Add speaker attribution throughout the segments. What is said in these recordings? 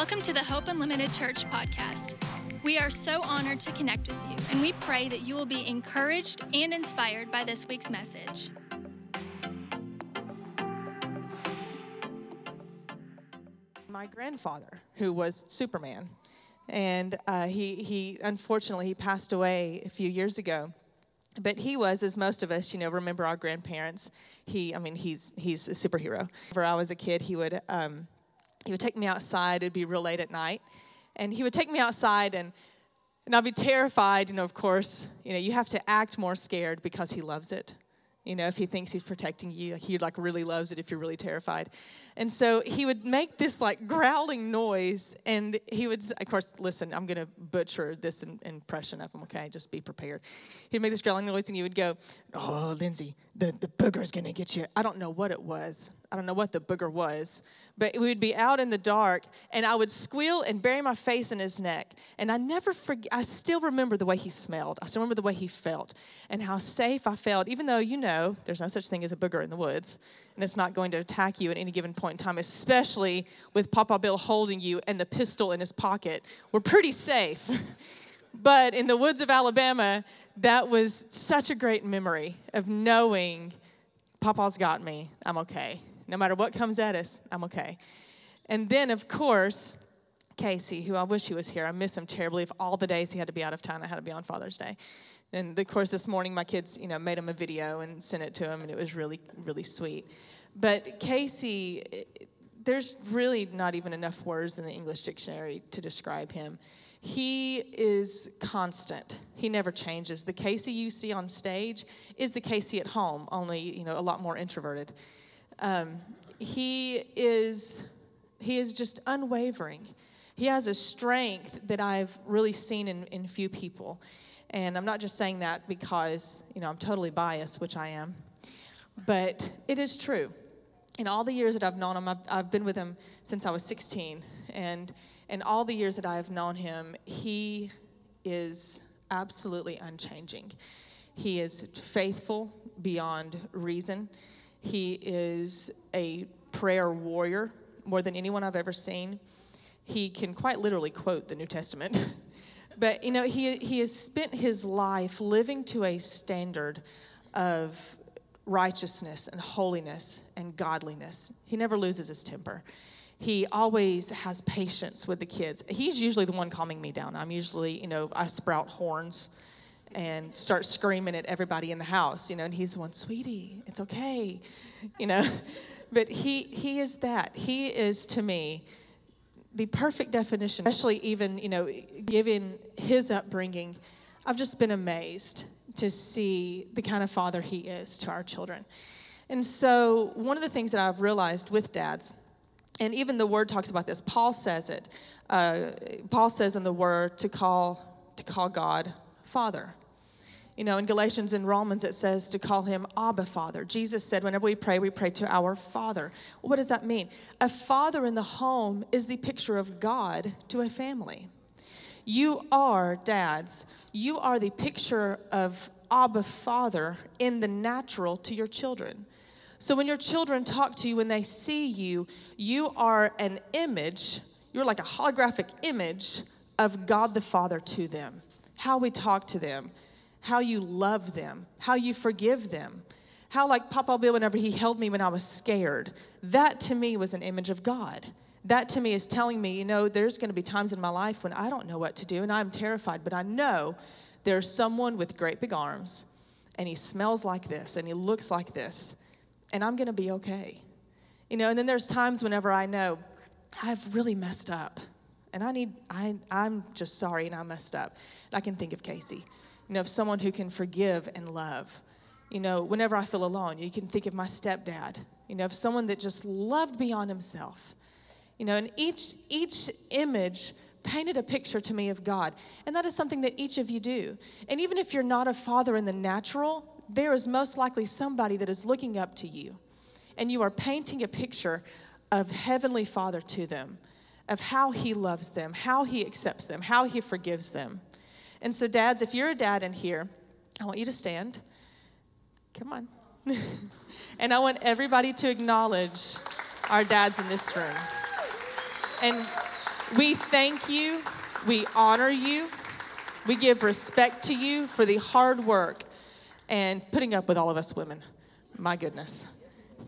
Speaker 1: Welcome to the Hope Unlimited Church podcast. We are so honored to connect with you, and we pray that you will be encouraged and inspired by this week's message.
Speaker 2: My grandfather, who was Superman, and uh, he, he unfortunately he passed away a few years ago but he was as most of us you know remember our grandparents he i mean he's he's a superhero whenever i was a kid he would um, he would take me outside. It'd be real late at night. And he would take me outside and and i'd be terrified you know of course you know you have to act more scared because he loves it. You know if he thinks he's protecting you he like really loves it if you're really terrified. And so he would make this like growling noise and he would of course listen i'm going to butcher this in, impression of him okay? Just be prepared. He'd make this growling noise and he would go oh lindsay the, the booger's going to get you. I don't know what it was I don't know what the booger was, but we would be out in the dark and I would squeal and bury my face in his neck. And I never forget, I still remember the way he smelled. I still remember the way he felt and how safe I felt, even though you know there's no such thing as a booger in the woods and it's not going to attack you at any given point in time, especially with Papa Bill holding you and the pistol in his pocket. We're pretty safe. but in the woods of Alabama, that was such a great memory of knowing Papa's got me. I'm okay. No matter what comes at us, I'm okay. And then, of course, Casey, who I wish he was here. I miss him terribly. Of all the days he had to be out of town, I had to be on Father's Day. And of course, this morning my kids, you know, made him a video and sent it to him, and it was really, really sweet. But Casey, there's really not even enough words in the English dictionary to describe him. He is constant. He never changes. The Casey you see on stage is the Casey at home, only you know a lot more introverted. Um, he is he is just unwavering. He has a strength that I've really seen in, in few people. And I'm not just saying that because, you know, I'm totally biased, which I am, but it is true. In all the years that I've known him, I've, I've been with him since I was 16. And in all the years that I have known him, he is absolutely unchanging. He is faithful beyond reason. He is a prayer warrior more than anyone I've ever seen. He can quite literally quote the New Testament. but, you know, he, he has spent his life living to a standard of righteousness and holiness and godliness. He never loses his temper. He always has patience with the kids. He's usually the one calming me down. I'm usually, you know, I sprout horns and start screaming at everybody in the house, you know, and he's one, sweetie, it's okay, you know. But he he is that. He is to me the perfect definition, especially even, you know, given his upbringing. I've just been amazed to see the kind of father he is to our children. And so, one of the things that I've realized with dads, and even the word talks about this, Paul says it. Uh, Paul says in the word to call to call God Father. You know, in Galatians and Romans, it says to call him Abba Father. Jesus said, whenever we pray, we pray to our Father. What does that mean? A father in the home is the picture of God to a family. You are, dads, you are the picture of Abba Father in the natural to your children. So when your children talk to you, when they see you, you are an image, you're like a holographic image of God the Father to them. How we talk to them, how you love them, how you forgive them. How, like Papa Bill, whenever he held me when I was scared, that to me was an image of God. That to me is telling me, you know, there's going to be times in my life when I don't know what to do and I'm terrified, but I know there's someone with great big arms and he smells like this and he looks like this and I'm going to be okay. You know, and then there's times whenever I know I've really messed up and I need, I, I'm just sorry and I messed up. And I can think of Casey you know, of someone who can forgive and love. You know, whenever I feel alone, you can think of my stepdad, you know, of someone that just loved beyond himself. You know, and each each image painted a picture to me of God. And that is something that each of you do. And even if you're not a father in the natural, there is most likely somebody that is looking up to you. And you are painting a picture of Heavenly Father to them, of how He loves them, how He accepts them, how He forgives them. And so, dads, if you're a dad in here, I want you to stand. Come on. and I want everybody to acknowledge our dads in this room. And We thank you, we honor you, we give respect to you for the hard work and putting up with all of us women. My goodness.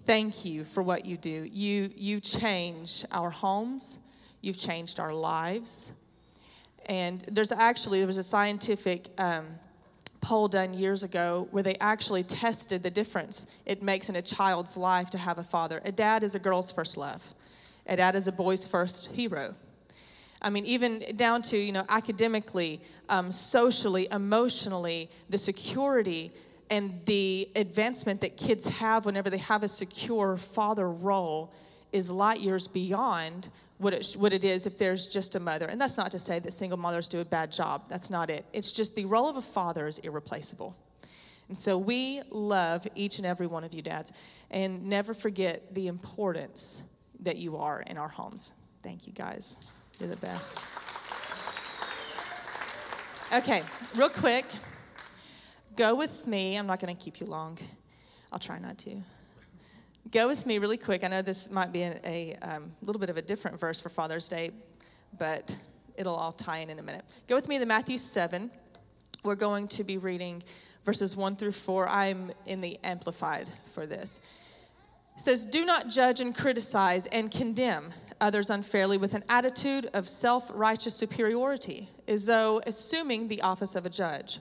Speaker 2: Thank you for what you do. You, you change our homes, you've changed our lives. And there's actually, there was a scientific um, poll done years ago where they actually tested the difference it makes in a child's life to have a father. A dad is a girl's first love, a dad is a boy's first hero. I mean, even down to, you know, academically, um, socially, emotionally, the security and the advancement that kids have whenever they have a secure father role is light years beyond what it, what it is if there's just a mother. And that's not to say that single mothers do a bad job. That's not it. It's just the role of a father is irreplaceable. And so we love each and every one of you dads. And never forget the importance that you are in our homes. Thank you guys. You're the best. Okay, real quick. Go with me. I'm not going to keep you long. I'll try not to. Go with me really quick. I know this might be a, a um, little bit of a different verse for Father's Day, but it'll all tie in in a minute. Go with me to Matthew 7. We're going to be reading verses 1 through 4. I'm in the Amplified for this. It says, Do not judge and criticize and condemn others unfairly with an attitude of self righteous superiority, as though assuming the office of a judge,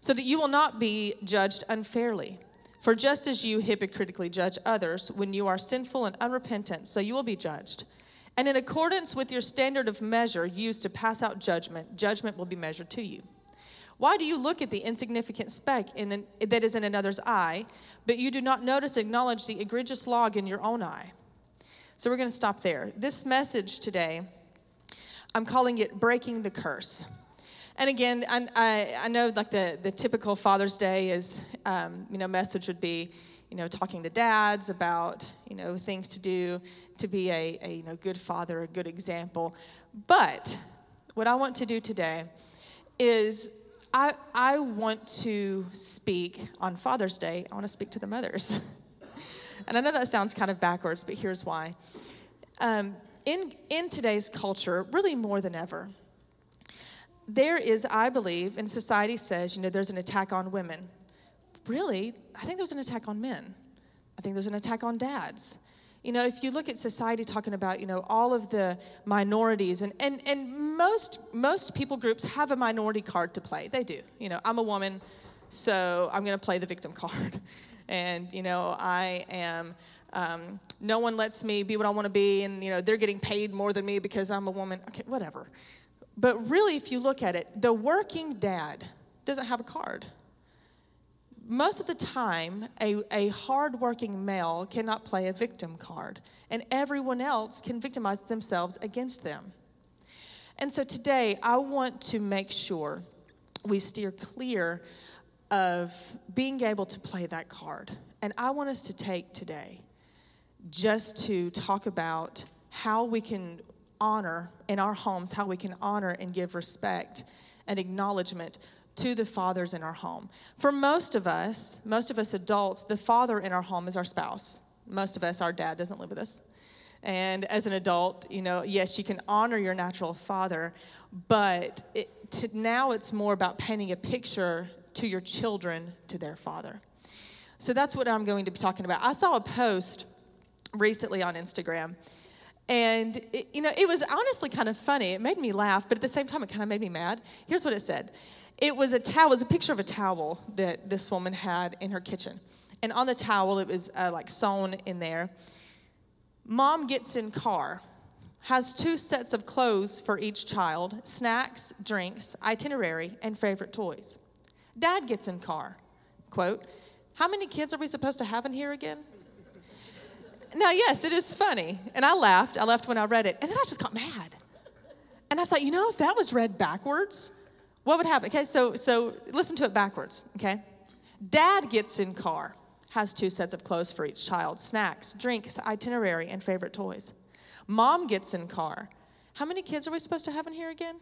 Speaker 2: so that you will not be judged unfairly. For just as you hypocritically judge others when you are sinful and unrepentant, so you will be judged. And in accordance with your standard of measure used to pass out judgment, judgment will be measured to you. Why do you look at the insignificant speck in an, that is in another's eye, but you do not notice, acknowledge the egregious log in your own eye? So we're going to stop there. This message today, I'm calling it Breaking the Curse. And again, I, I, I know like the, the typical Father's Day is, um, you know, message would be, you know, talking to dads about, you know, things to do to be a, a you know, good father, a good example. But what I want to do today is I, I want to speak on Father's Day, I want to speak to the mothers. and I know that sounds kind of backwards, but here's why. Um, in, in today's culture, really more than ever, there is, I believe, and society says, you know, there's an attack on women. Really, I think there's an attack on men. I think there's an attack on dads. You know, if you look at society talking about, you know, all of the minorities, and, and, and most, most people groups have a minority card to play. They do. You know, I'm a woman, so I'm going to play the victim card. And, you know, I am, um, no one lets me be what I want to be, and, you know, they're getting paid more than me because I'm a woman. Okay, whatever. But really, if you look at it, the working dad doesn't have a card. Most of the time, a, a hardworking male cannot play a victim card, and everyone else can victimize themselves against them. And so today, I want to make sure we steer clear of being able to play that card. And I want us to take today just to talk about how we can honor in our homes, how we can honor and give respect and acknowledgement to the fathers in our home. For most of us, most of us adults, the father in our home is our spouse. Most of us, our dad doesn't live with us. And as an adult, you know, yes, you can honor your natural father, but it, to, now it's more about painting a picture to your children to their father. So that's what I'm going to be talking about. I saw a post recently on Instagram and, it, you know, it was honestly kind of funny. It made me laugh, but at the same time, it kind of made me mad. Here's what it said it was a towel, it was a picture of a towel that this woman had in her kitchen. And on the towel, it was uh, like sewn in there. Mom gets in car, has two sets of clothes for each child snacks, drinks, itinerary, and favorite toys. Dad gets in car. Quote, How many kids are we supposed to have in here again? Now, yes, it is funny. And I laughed. I laughed when I read it. And then I just got mad. And I thought, you know, if that was read backwards, what would happen? Okay, so so listen to it backwards, okay? Dad gets in car, has two sets of clothes for each child, snacks, drinks, itinerary, and favorite toys. Mom gets in car. How many kids are we supposed to have in here again?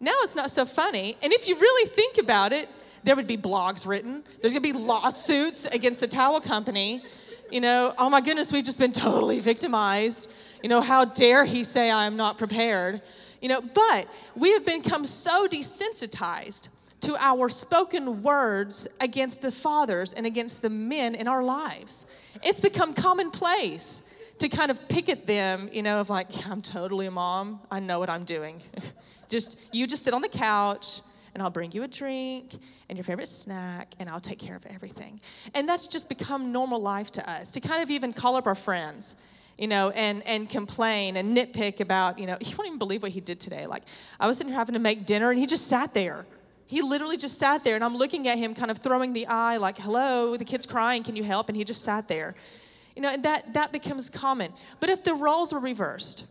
Speaker 2: Now it's not so funny. And if you really think about it, there would be blogs written. There's going to be lawsuits against the towel company You know, oh my goodness, we've just been totally victimized. You know, how dare he say I am not prepared? You know, but we have become so desensitized to our spoken words against the fathers and against the men in our lives. It's become commonplace to kind of pick at them, you know, of like, I'm totally a mom. I know what I'm doing. just, you just sit on the couch and I'll bring you a drink and your favorite snack and I'll take care of everything. And that's just become normal life to us to kind of even call up our friends you know, and, and complain and nitpick about, you know, you won't even believe what he did today. Like, I was sitting here having to make dinner and he just sat there he literally just sat there, and I'm looking at him, kind of throwing the eye, like, hello, the kid's crying, can you help? And he just sat there. You know, and that, that becomes common. But if the roles were reversed,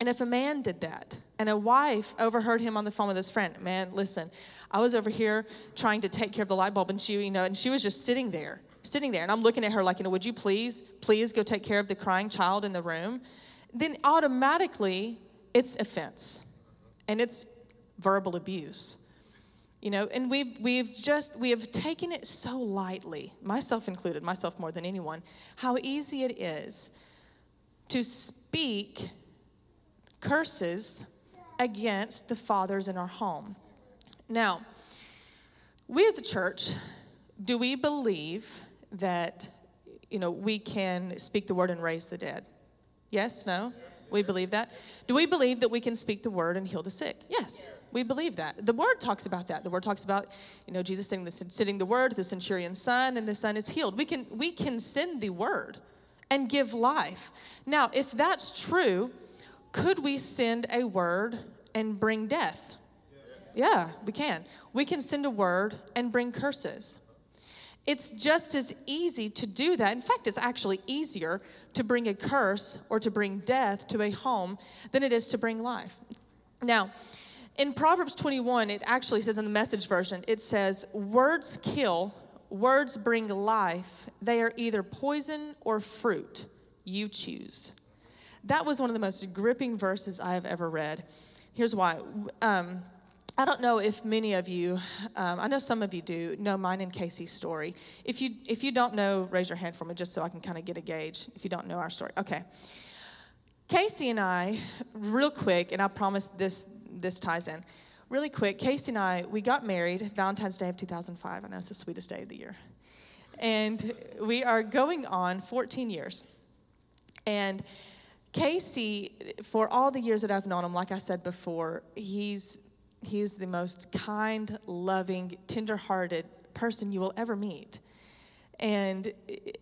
Speaker 2: and if a man did that, and a wife overheard him on the phone with his friend, man, listen, I was over here trying to take care of the light bulb, and she, you know, and she was just sitting there, sitting there, and I'm looking at her like, you know, would you please, please go take care of the crying child in the room? Then automatically it's offense, and it's verbal abuse. You know, and we've, we've just, we have taken it so lightly, myself included, myself more than anyone, how easy it is to speak curses against the fathers in our home. Now, we as a church, do we believe that, you know, we can speak the word and raise the dead? Yes, no? We believe that. Do we believe that we can speak the word and heal the sick? Yes. We believe that. The word talks about that. The word talks about, you know, Jesus saying the, sitting the word, the centurion's son, and the son is healed. We can we can send the word and give life. Now, if that's true, could we send a word and bring death? Yeah, we can. We can send a word and bring curses. It's just as easy to do that. In fact, it's actually easier to bring a curse or to bring death to a home than it is to bring life. Now, in Proverbs 21, it actually says in the message version, it says, Words kill, words bring life. They are either poison or fruit. You choose. That was one of the most gripping verses I have ever read. Here's why. Um, I don't know if many of you, um, I know some of you do, know mine and Casey's story. If you, if you don't know, raise your hand for me just so I can kind of get a gauge if you don't know our story. Okay. Casey and I, real quick, and I promise this this ties in. Really quick, Casey and I, we got married Valentine's Day of 2005. I know it's the sweetest day of the year. And we are going on 14 years. And Casey, for all the years that I've known him, like I said before, he's he's the most kind, loving, tender-hearted person you will ever meet. And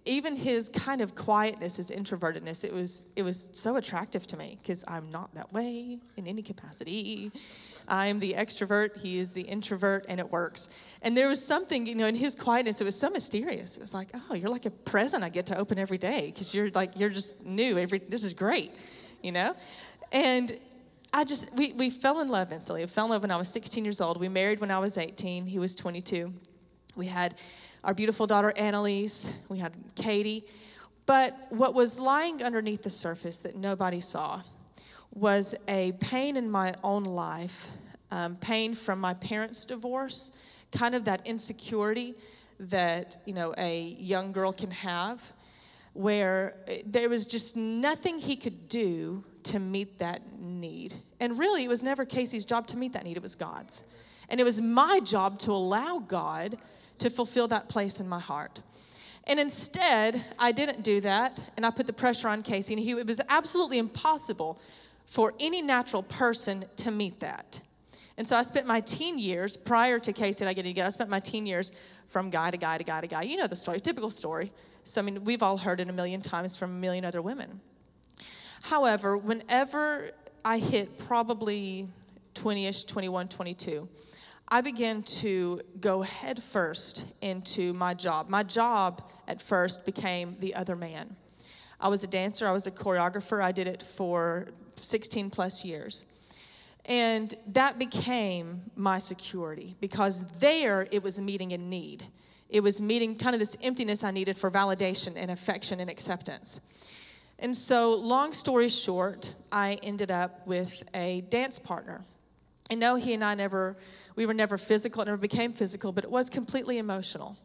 Speaker 2: even his kind of quietness, his introvertedness, it was it was so attractive to me because I'm not that way in any capacity. I'm the extrovert, he is the introvert, and it works. And there was something, you know, in his quietness, it was so mysterious. It was like, oh, you're like a present I get to open every day because you're like, you're just new. Every this is great, you know? And I just, we, we fell in love instantly. We fell in love when I was 16 years old. We married when I was 18. He was 22. We had our beautiful daughter Annalise, we had Katie. But what was lying underneath the surface that nobody saw was a pain in my own life, um, pain from my parents' divorce, kind of that insecurity that you know a young girl can have, where eh, there was just nothing he could do to meet that need. And really, it was never Casey's job to meet that need; it was God's, and it was my job to allow God to fulfill that place in my heart. And instead, I didn't do that, and I put the pressure on Casey, and he, it was absolutely impossible for any natural person to meet that. And so I spent my teen years prior to Casey and I getting together, I spent my teen years from guy to guy to guy to guy. You know the story, typical story. So, I mean, we've all heard it a million times from a million other women. However, whenever I hit probably 20 ish, 21, 22, I began to go headfirst into my job. My job at first became the other man. I was a dancer, I was a choreographer, I did it for 16 plus years. And that became my security because there it was meeting a need. It was meeting kind of this emptiness I needed for validation and affection and acceptance. And so, long story short, I ended up with a dance partner. And no, he and I never we were never physical, it never became physical, but it was completely emotional.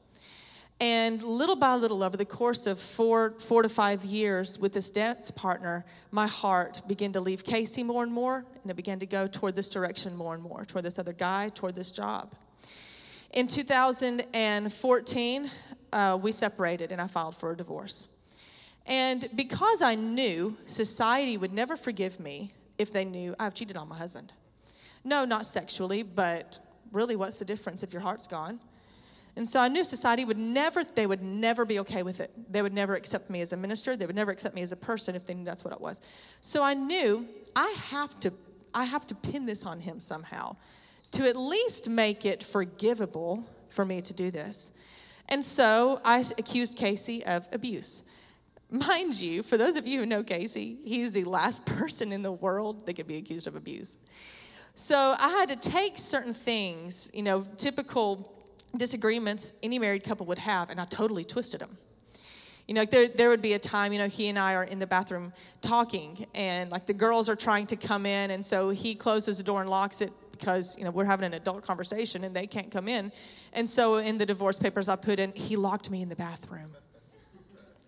Speaker 2: And little by little, over the course of four, four to five years with this dance partner, my heart began to leave Casey more and more, and it began to go toward this direction more and more, toward this other guy, toward this job. In 2014, uh, we separated and I filed for a divorce. And because I knew society would never forgive me if they knew I've cheated on my husband. No, not sexually, but really, what's the difference if your heart's gone? And so I knew society would never, they would never be okay with it. They would never accept me as a minister. They would never accept me as a person if they knew that's what it was. So I knew I have to, I have to pin this on him somehow to at least make it forgivable for me to do this. And so I accused Casey of abuse. Mind you, for those of you who know Casey, he's the last person in the world that could be accused of abuse. So I had to take certain things, you know, typical disagreements any married couple would have, and I totally twisted them. You know, there, there would be a time, you know, he and I are in the bathroom talking, and like the girls are trying to come in, and so he closes the door and locks it because, you know, we're having an adult conversation and they can't come in. And so in the divorce papers, I put in, he locked me in the bathroom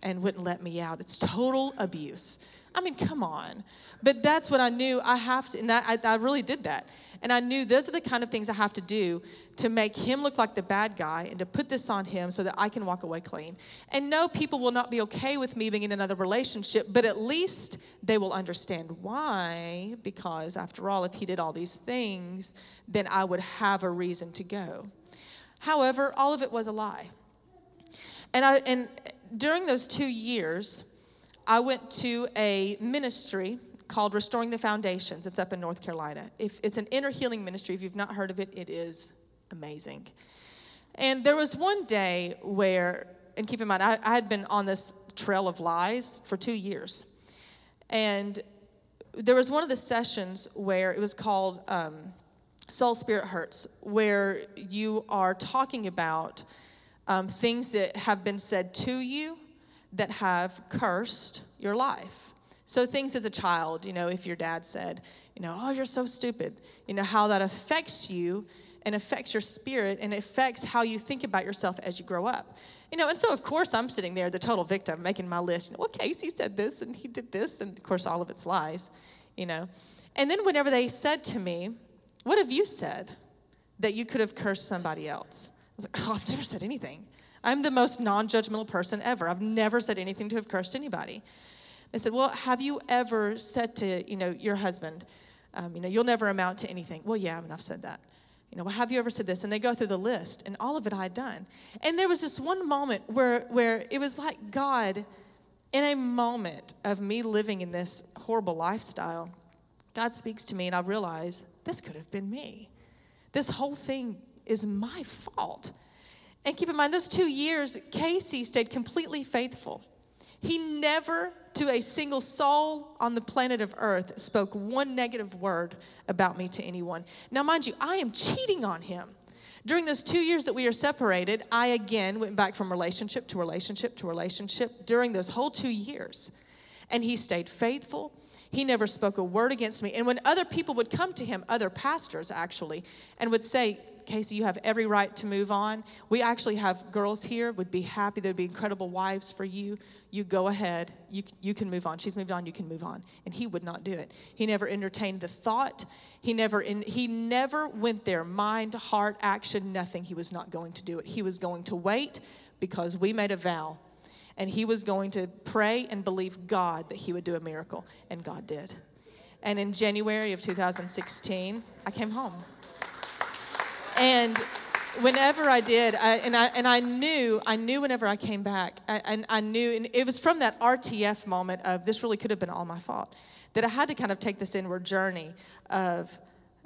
Speaker 2: and wouldn't let me out. It's total abuse. I mean, come on. But that's what I knew I have to, and I, I really did that. And I knew those are the kind of things I have to do to make him look like the bad guy and to put this on him so that I can walk away clean. And no, people will not be okay with me being in another relationship, but at least they will understand why. Because after all, if he did all these things, then I would have a reason to go. However, all of it was a lie. And, I, and during those two years, I went to a ministry called Restoring the Foundations. It's up in North Carolina. If it's an inner healing ministry, if you've not heard of it, it is amazing. And there was one day where, and keep in mind, I, I had been on this trail of lies for two years. And there was one of the sessions where it was called um, Soul Spirit Hurts, where you are talking about um, things that have been said to you that have cursed your life. So, things as a child, you know, if your dad said, you know, oh, you're so stupid, you know, how that affects you and affects your spirit and affects how you think about yourself as you grow up. You know, and so of course I'm sitting there, the total victim, making my list. You know, well, Casey said this and he did this, and of course all of it's lies, you know. And then whenever they said to me, What have you said that you could have cursed somebody else? I was like, Oh, I've never said anything. I'm the most non judgmental person ever. I've never said anything to have cursed anybody. They said, Well, have you ever said to, you know, your husband, um, you know, you'll never amount to anything? Well, yeah, I mean, I've said that. You know, well, have you ever said this? And they go through the list, and all of it I had done. And there was this one moment where, where it was like God, in a moment of me living in this horrible lifestyle, God speaks to me, and I realize this could have been me. This whole thing is my fault. And keep in mind, those two years, Casey stayed completely faithful. He never, to a single soul on the planet of earth, spoke one negative word about me to anyone. Now, mind you, I am cheating on him. During those two years that we are separated, I again went back from relationship to relationship to relationship during those whole two years. And he stayed faithful. He never spoke a word against me. And when other people would come to him, other pastors actually, and would say, Casey, you have every right to move on. We actually have girls here, would be happy. There'd be incredible wives for you. You go ahead. You, you can move on. She's moved on. You can move on. And he would not do it. He never entertained the thought. He never, in, he never went there. Mind, heart, action, nothing. He was not going to do it. He was going to wait because we made a vow. And he was going to pray and believe God that he would do a miracle. And God did. And in January of 2016, I came home. And whenever I did, I, and I and I knew, I knew whenever I came back, I, and I knew, and it was from that RTF moment of this really could have been all my fault, that I had to kind of take this inward journey of,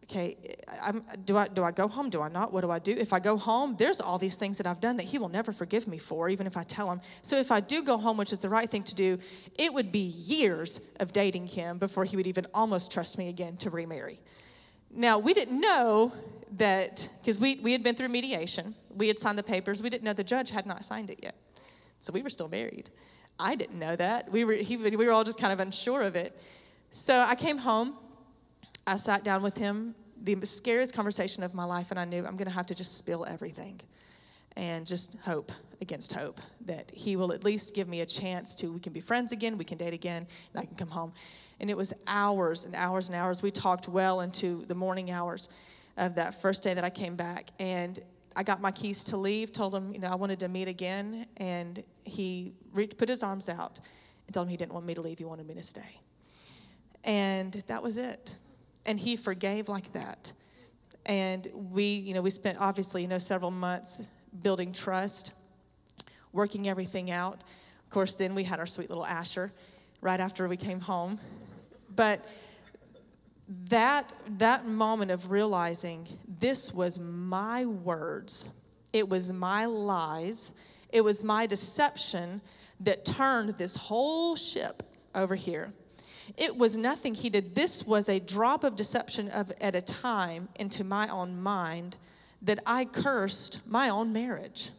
Speaker 2: okay, I'm, do I do I go home? Do I not? What do I do? If I go home, there's all these things that I've done that He will never forgive me for, even if I tell Him. So if I do go home, which is the right thing to do, it would be years of dating Him before He would even almost trust me again to remarry. Now, we didn't know that, because we, we had been through mediation, we had signed the papers, we didn't know the judge had not signed it yet. So we were still married. I didn't know that. We were, he, we were all just kind of unsure of it. So I came home, I sat down with him, the scariest conversation of my life, and I knew I'm going to have to just spill everything. and just hope against hope that he will at least give me a chance to we can be friends again we can date again and i can come home and it was hours and hours and hours we talked well into the morning hours of that first day that i came back and i got my keys to leave told him you know i wanted to meet again and he reached, put his arms out and told him he didn't want me to leave he wanted me to stay and that was it and he forgave like that and we you know we spent obviously you know several months building trust working everything out. Of course, then we had our sweet little Asher right after we came home. But that, that moment of realizing this was my words, it was my lies, it was my deception that turned this whole ship over here. It was nothing he did. This was a drop of deception of, at a time into my own mind that I cursed my own marriage.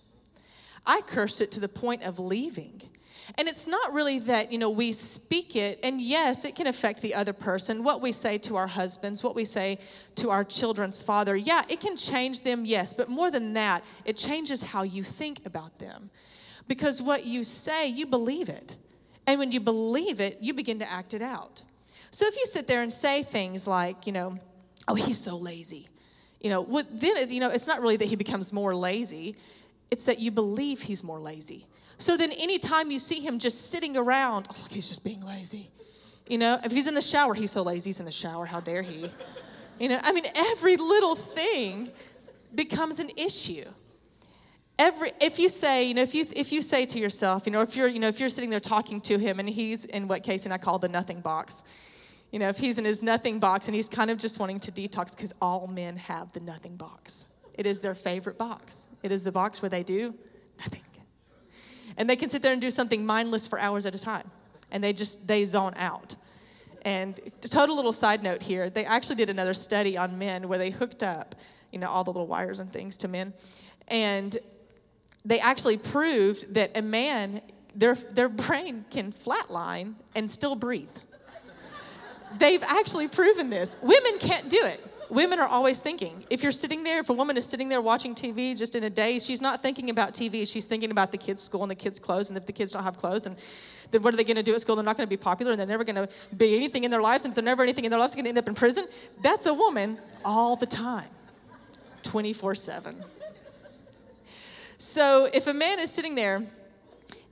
Speaker 2: I cursed it to the point of leaving. And it's not really that, you know, we speak it, and yes, it can affect the other person. What we say to our husbands, what we say to our children's father, yeah, it can change them, yes, but more than that, it changes how you think about them. Because what you say, you believe it. And when you believe it, you begin to act it out. So if you sit there and say things like, you know, oh, he's so lazy, you know, then, you know, it's not really that he becomes more lazy it's that you believe he's more lazy. So then anytime you see him just sitting around, oh, look, he's just being lazy. You know, if he's in the shower, he's so lazy, he's in the shower, how dare he? You know, I mean, every little thing becomes an issue. Every, if you say, you know, if you if you say to yourself, you know, if you're, you know, if you're sitting there talking to him and he's in what Casey and I call the nothing box, you know, if he's in his nothing box and he's kind of just wanting to detox because all men have the nothing box. It is their favorite box. It is the box where they do nothing. And they can sit there and do something mindless for hours at a time. And they just, they zone out. And a total little side note here, they actually did another study on men where they hooked up, you know, all the little wires and things to men. And they actually proved that a man, their, their brain can flatline and still breathe. They've actually proven this. Women can't do it women are always thinking. If you're sitting there, if a woman is sitting there watching TV just in a daze, she's not thinking about TV. She's thinking about the kids' school and the kids' clothes. And if the kids don't have clothes, and then what are they going to do at school? They're not going to be popular, and they're never going to be anything in their lives. And if they're never anything in their lives, they're going to end up in prison. That's a woman all the time, 24 7. So if a man is sitting there,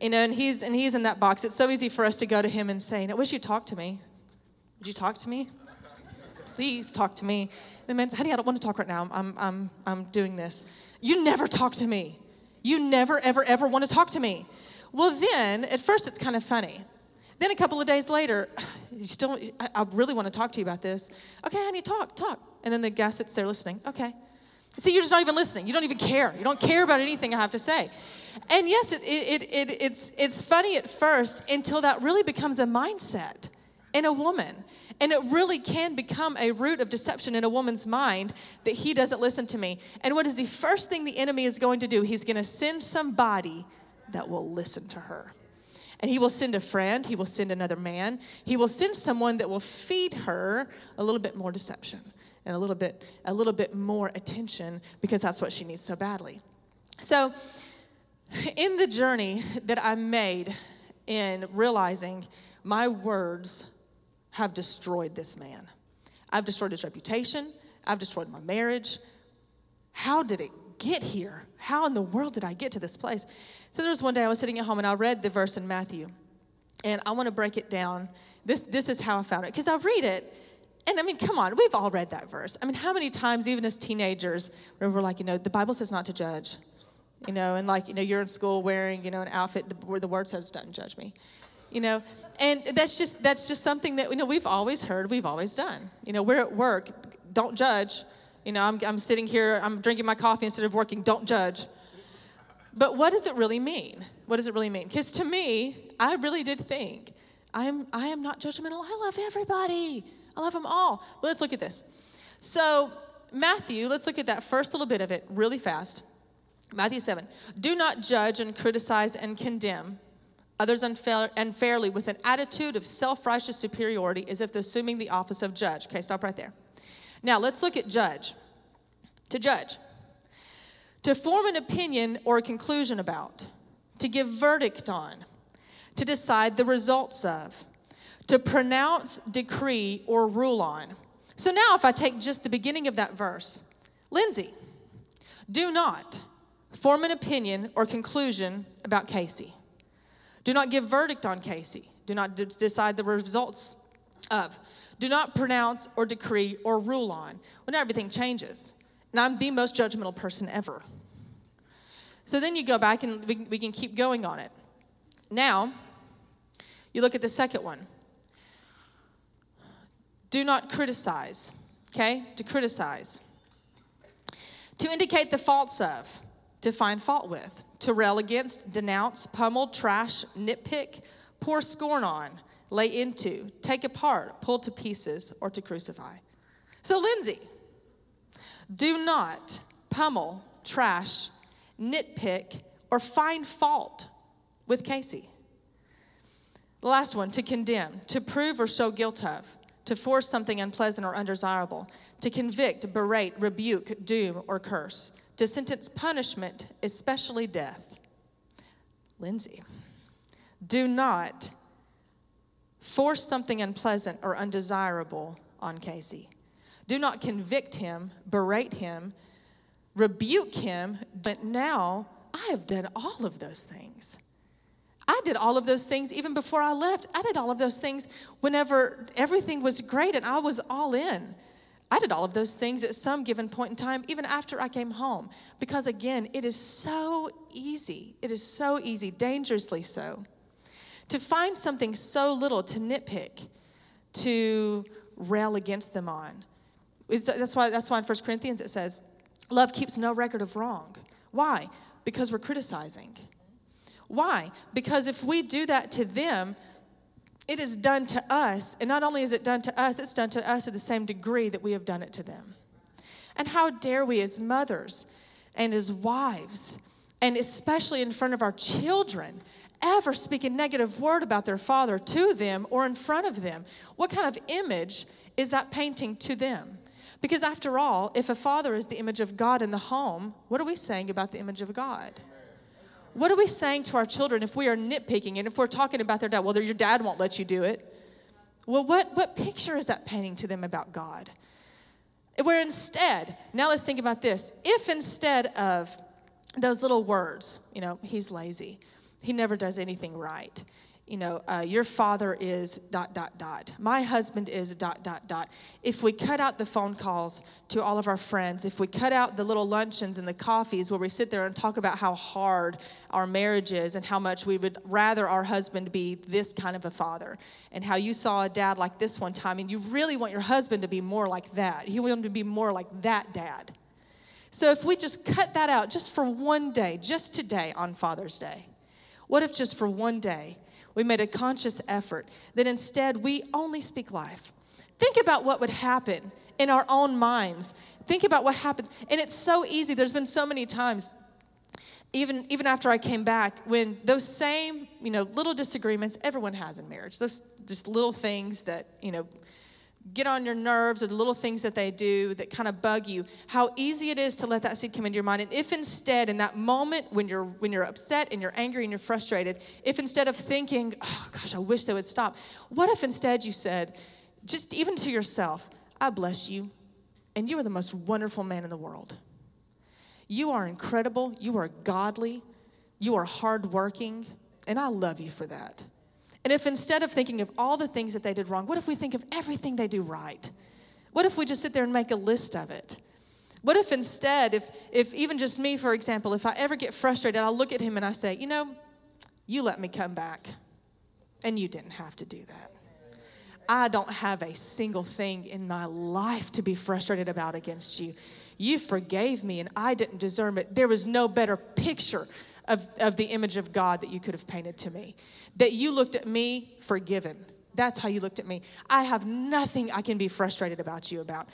Speaker 2: you know, and he's and he's in that box, it's so easy for us to go to him and say, "I wish you'd talk to me. Would you talk to me? Please talk to me. The man said, honey, I don't want to talk right now. I'm, I'm, I'm doing this. You never talk to me. You never, ever, ever want to talk to me. Well, then, at first, it's kind of funny. Then a couple of days later, you still, I, I really want to talk to you about this. Okay, honey, talk, talk. And then the guy sits there listening. Okay. See, you're just not even listening. You don't even care. You don't care about anything I have to say. And yes, it, it, it, it's, it's funny at first until that really becomes a mindset in a woman. And it really can become a root of deception in a woman's mind that he doesn't listen to me. And what is the first thing the enemy is going to do? He's going to send somebody that will listen to her. And he will send a friend, he will send another man, he will send someone that will feed her a little bit more deception and a little bit a little bit more attention because that's what she needs so badly. So in the journey that I made in realizing my words have destroyed this man. I've destroyed his reputation. I've destroyed my marriage. How did it get here? How in the world did I get to this place? So there was one day I was sitting at home and I read the verse in Matthew. And I want to break it down. This, this is how I found it. Because I read it, and I mean, come on, we've all read that verse. I mean, how many times, even as teenagers, we're like, you know, the Bible says not to judge, you know, and like, you know, you're in school wearing, you know, an outfit where the word says, don't judge me you know? And that's just that's just something that you know we've always heard we've always done. You know we're at work don't judge. You know i'm, I'm sitting here i'm drinking my coffee instead of working don't judge. But what does it really mean? What does it really mean? Because to me i really did think i am i am not judgmental. I love everybody. I love them all. Well let's look at this. So matthew let's look at that first little bit of it really fast. Matthew 7 do not judge and criticize and condemn others unfair, unfairly with an attitude of self righteous superiority as if assuming the office of judge. Okay, stop right there. Now let's look at judge. To judge. to form an opinion or a conclusion about, to give verdict on, to decide the results of, to pronounce, decree, or rule on. So now, if I take just the beginning of that verse, Lindsay, do not form an opinion or conclusion about Casey. Do not give verdict on Casey. Do not d- decide the results of. Do not pronounce or decree or rule on. When everything changes. And I'm the most judgmental person ever. So then you go back and we, we can keep going on it. Now, you look at the second one. Do not criticize, okay? To criticize. To indicate the faults of, to find fault with, to rail against, denounce, pummel, trash, nitpick, pour scorn on, lay into, take apart, pull to pieces, or to crucify. So, Lindsay, do not pummel, trash, nitpick, or find fault with Casey. The last one, to condemn, to prove or show guilt of, to force something unpleasant or undesirable, to convict, berate, rebuke, doom, or curse, to sentence punishment, especially death. Lindsay, do not force something unpleasant or undesirable on Casey. Do not convict him, berate him, rebuke him, but now I have done all of those things. I did all of those things even before I left. I did all of those things whenever everything was great and I was all in. I did all of those things at some given point in time, even after I came home. Because again, it is so easy. It is so easy, dangerously so, to find something so little to nitpick, to rail against them on. That's, why, that's why in 1 Corinthians it says, Love keeps no record of wrong. Why? Because we're criticizing. Why? Because if we do that to them, it is done to us. And not only is it done to us, it's done to us at the same degree that we have done it to them. And how dare we, as mothers and as wives, and especially in front of our children, ever speak a negative word about their father to them or in front of them? What kind of image is that painting to them? Because after all, if a father is the image of God in the home, what are we saying about the image of God? What are we saying to our children if we are nitpicking and if we're talking about their dad? Well, your dad won't let you do it. Well, what, what picture is that painting to them about God? Where instead, now let's think about this. If instead of those little words, you know, he's lazy, he never does anything right, you know, uh, your father is dot, dot, dot. My husband is dot, dot, dot. If we cut out the phone calls to all of our friends, if we cut out the little luncheons and the coffees where we sit there and talk about how hard our marriage is and how much we would rather our husband be this kind of a father, and how you saw a dad like this one time, and you really want your husband to be more like that. You want him to be more like that dad. So if we just cut that out just for one day, just today on Father's Day, what if just for one day, we made a conscious effort that instead we only speak life. Think about what would happen in our own minds. Think about what happens. And it's so easy. There's been so many times even even after I came back, when those same you know little disagreements everyone has in marriage, those just little things that you know get on your nerves or the little things that they do that kind of bug you how easy it is to let that seed come into your mind. And if instead in that moment when you're when you're upset and you're angry and you're frustrated if instead of thinking oh gosh i wish they would stop what if instead you said just even to yourself i bless you and you are the most wonderful man in the world. You are incredible you are godly you are hardworking and i love you for that and if instead of thinking of all the things that they did wrong, what if we think of everything they do right? What if we just sit there and make a list of it? What if instead, if, if even just me, for example, if I ever get frustrated, I'll look at him and I say, you know, you let me come back, and you didn't have to do that. I don't have a single thing in my life to be frustrated about against you. You forgave me, and I didn't deserve it. There was no better picture of, of the image of God that you could have painted to me. That you looked at me forgiven. That's how you looked at me. I have nothing I can be frustrated about you about.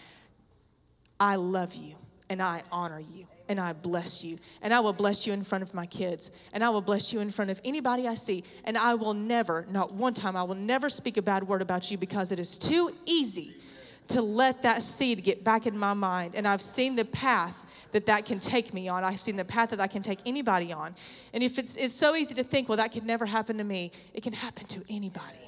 Speaker 2: I love you and I honor you and I bless you. And I will bless you in front of my kids. And I will bless you in front of anybody I see. And I will never, not one time, I will never speak a bad word about you because it is too easy to let that seed get back in my mind. And I've seen the path that that can take me on. I've seen the path that I can take anybody on. And if it's, it's so easy to think, well, that could never happen to me, it can happen to anybody.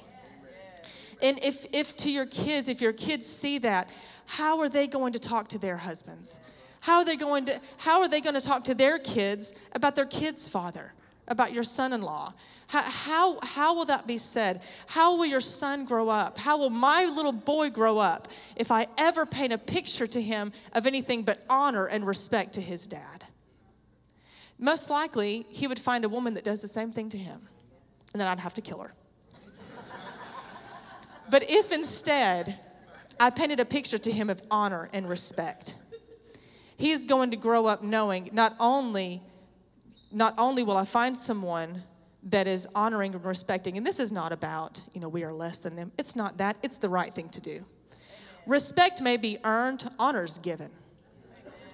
Speaker 2: And if, if to your kids, if your kids see that, how are they going to talk to their husbands? How are they going to, how are they going to talk to their kids about their kids' father? About your son in law? How, how, how will that be said? How will your son grow up? How will my little boy grow up if I ever paint a picture to him of anything but honor and respect to his dad? Most likely, he would find a woman that does the same thing to him, and then I'd have to kill her. but if instead I painted a picture to him of honor and respect, he's going to grow up knowing not only not only will I find someone that is honoring and respecting, and this is not about, you know, we are less than them. It's not that, it's the right thing to do. Respect may be earned, honor is given.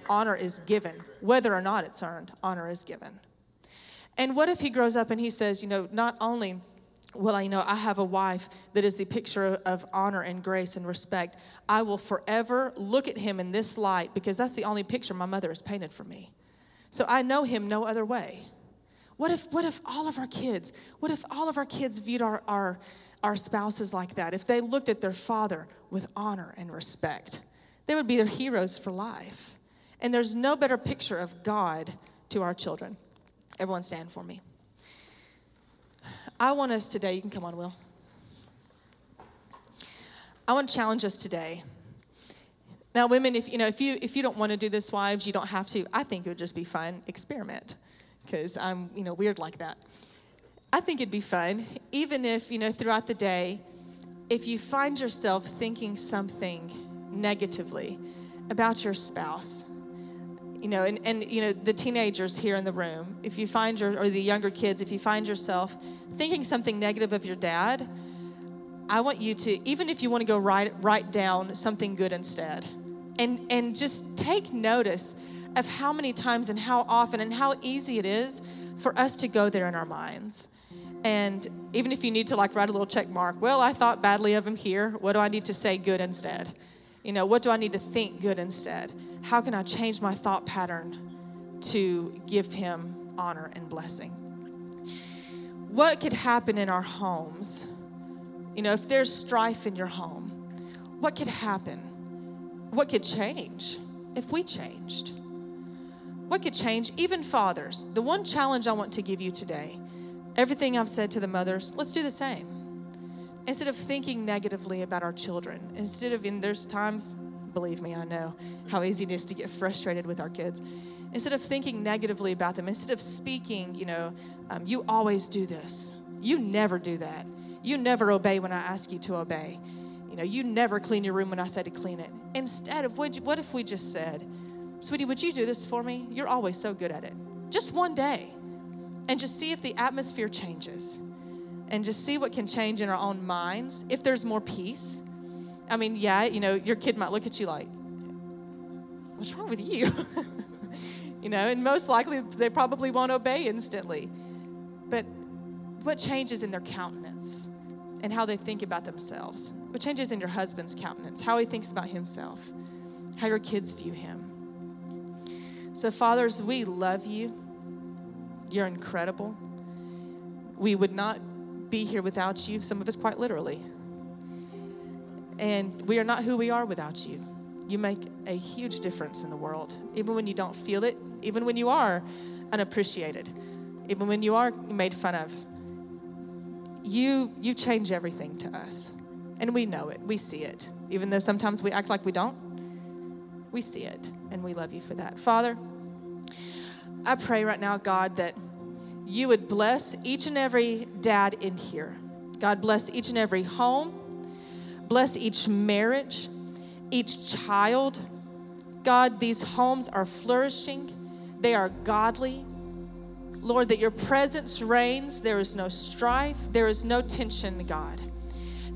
Speaker 2: Honor is given. Whether or not it's earned, honor is given. And what if he grows up and he says, you know, not only will I you know I have a wife that is the picture of honor and grace and respect, I will forever look at him in this light because that's the only picture my mother has painted for me. So I know him no other way. What if, what if all of our kids, what if all of our kids viewed our, our, our spouses like that? If they looked at their father with honor and respect, they would be their heroes for life. And there's no better picture of God to our children. Everyone stand for me. I want us today, you can come on, Will. I want to challenge us today now, women, if you know, if you if you don't want to do this, wives, you don't have to. I think it would just be fun. Experiment, because I'm you know weird like that. I think it'd be fun, even if you know throughout the day, if you find yourself thinking something negatively about your spouse, you know, and, and you know the teenagers here in the room, if you find your or the younger kids, if you find yourself thinking something negative of your dad, I want you to, even if you want to go write write down something good instead and, and just take notice of how many times and how often and how easy it is for us to go there in our minds. And even if you need to like write a little check mark, well, I thought badly of him here. What do I need to say good instead? You know, what do I need to think good instead? How can I change my thought pattern to give him honor and blessing? What could happen in our homes? You know, if there's strife in your home, what could happen? What could change if we changed? What could change? Even fathers. The one challenge I want to give you today everything I've said to the mothers, let's do the same. Instead of thinking negatively about our children, instead of, in there's times, believe me, I know how easy it is to get frustrated with our kids. Instead of thinking negatively about them, instead of speaking, you know, um, you always do this, you never do that. You never obey when I ask you to obey. You know, you never clean your room when I say to clean it. Instead of, what if we just said, Sweetie, would you do this for me? You're always so good at it. Just one day. And just see if the atmosphere changes. And just see what can change in our own minds. If there's more peace. I mean, yeah, you know, your kid might look at you like, What's wrong with you? you know, and most likely they probably won't obey instantly. But what changes in their countenance? And how they think about themselves. What changes in your husband's countenance, how he thinks about himself, how your kids view him. So, fathers, we love you. You're incredible. We would not be here without you, some of us quite literally. And we are not who we are without you. You make a huge difference in the world, even when you don't feel it, even when you are unappreciated, even when you are made fun of you you change everything to us. And we know it. We see it. Even though sometimes we act like we don't, we see it. And we love you for that. Father, I pray right now, God, that you would bless each and every dad in here. God, bless each and every home. Bless each marriage, each child. God, these homes are flourishing, they are godly. Lord, that your presence reigns. There is no strife, there is no tension, God.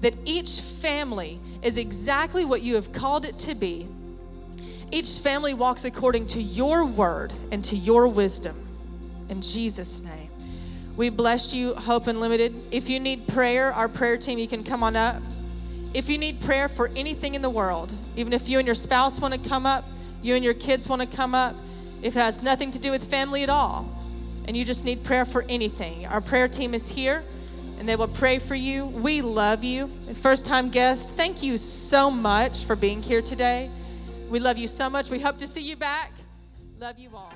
Speaker 2: That each family is exactly what you have called it to be. Each family walks according to your word and to your wisdom. In Jesus' name. We bless you, Hope Unlimited. If you need prayer, our prayer team, you can come on up. If you need prayer for anything in the world, even if you and your spouse want to come up, you and your kids want to come up, if it has nothing to do with family at all, and you just need prayer for anything, our prayer team is here and they will pray for you. We love you. First time guest, thank you so much for being here today. We love you so much. We hope to see you back. Love you all.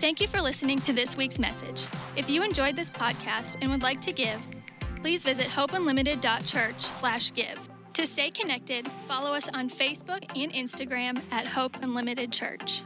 Speaker 1: Thank you for listening to this week's message. If you enjoyed this podcast and would like to give, please visit hopeunlimited.church/give. To stay connected, follow us on Facebook and Instagram at Hope Unlimited Church.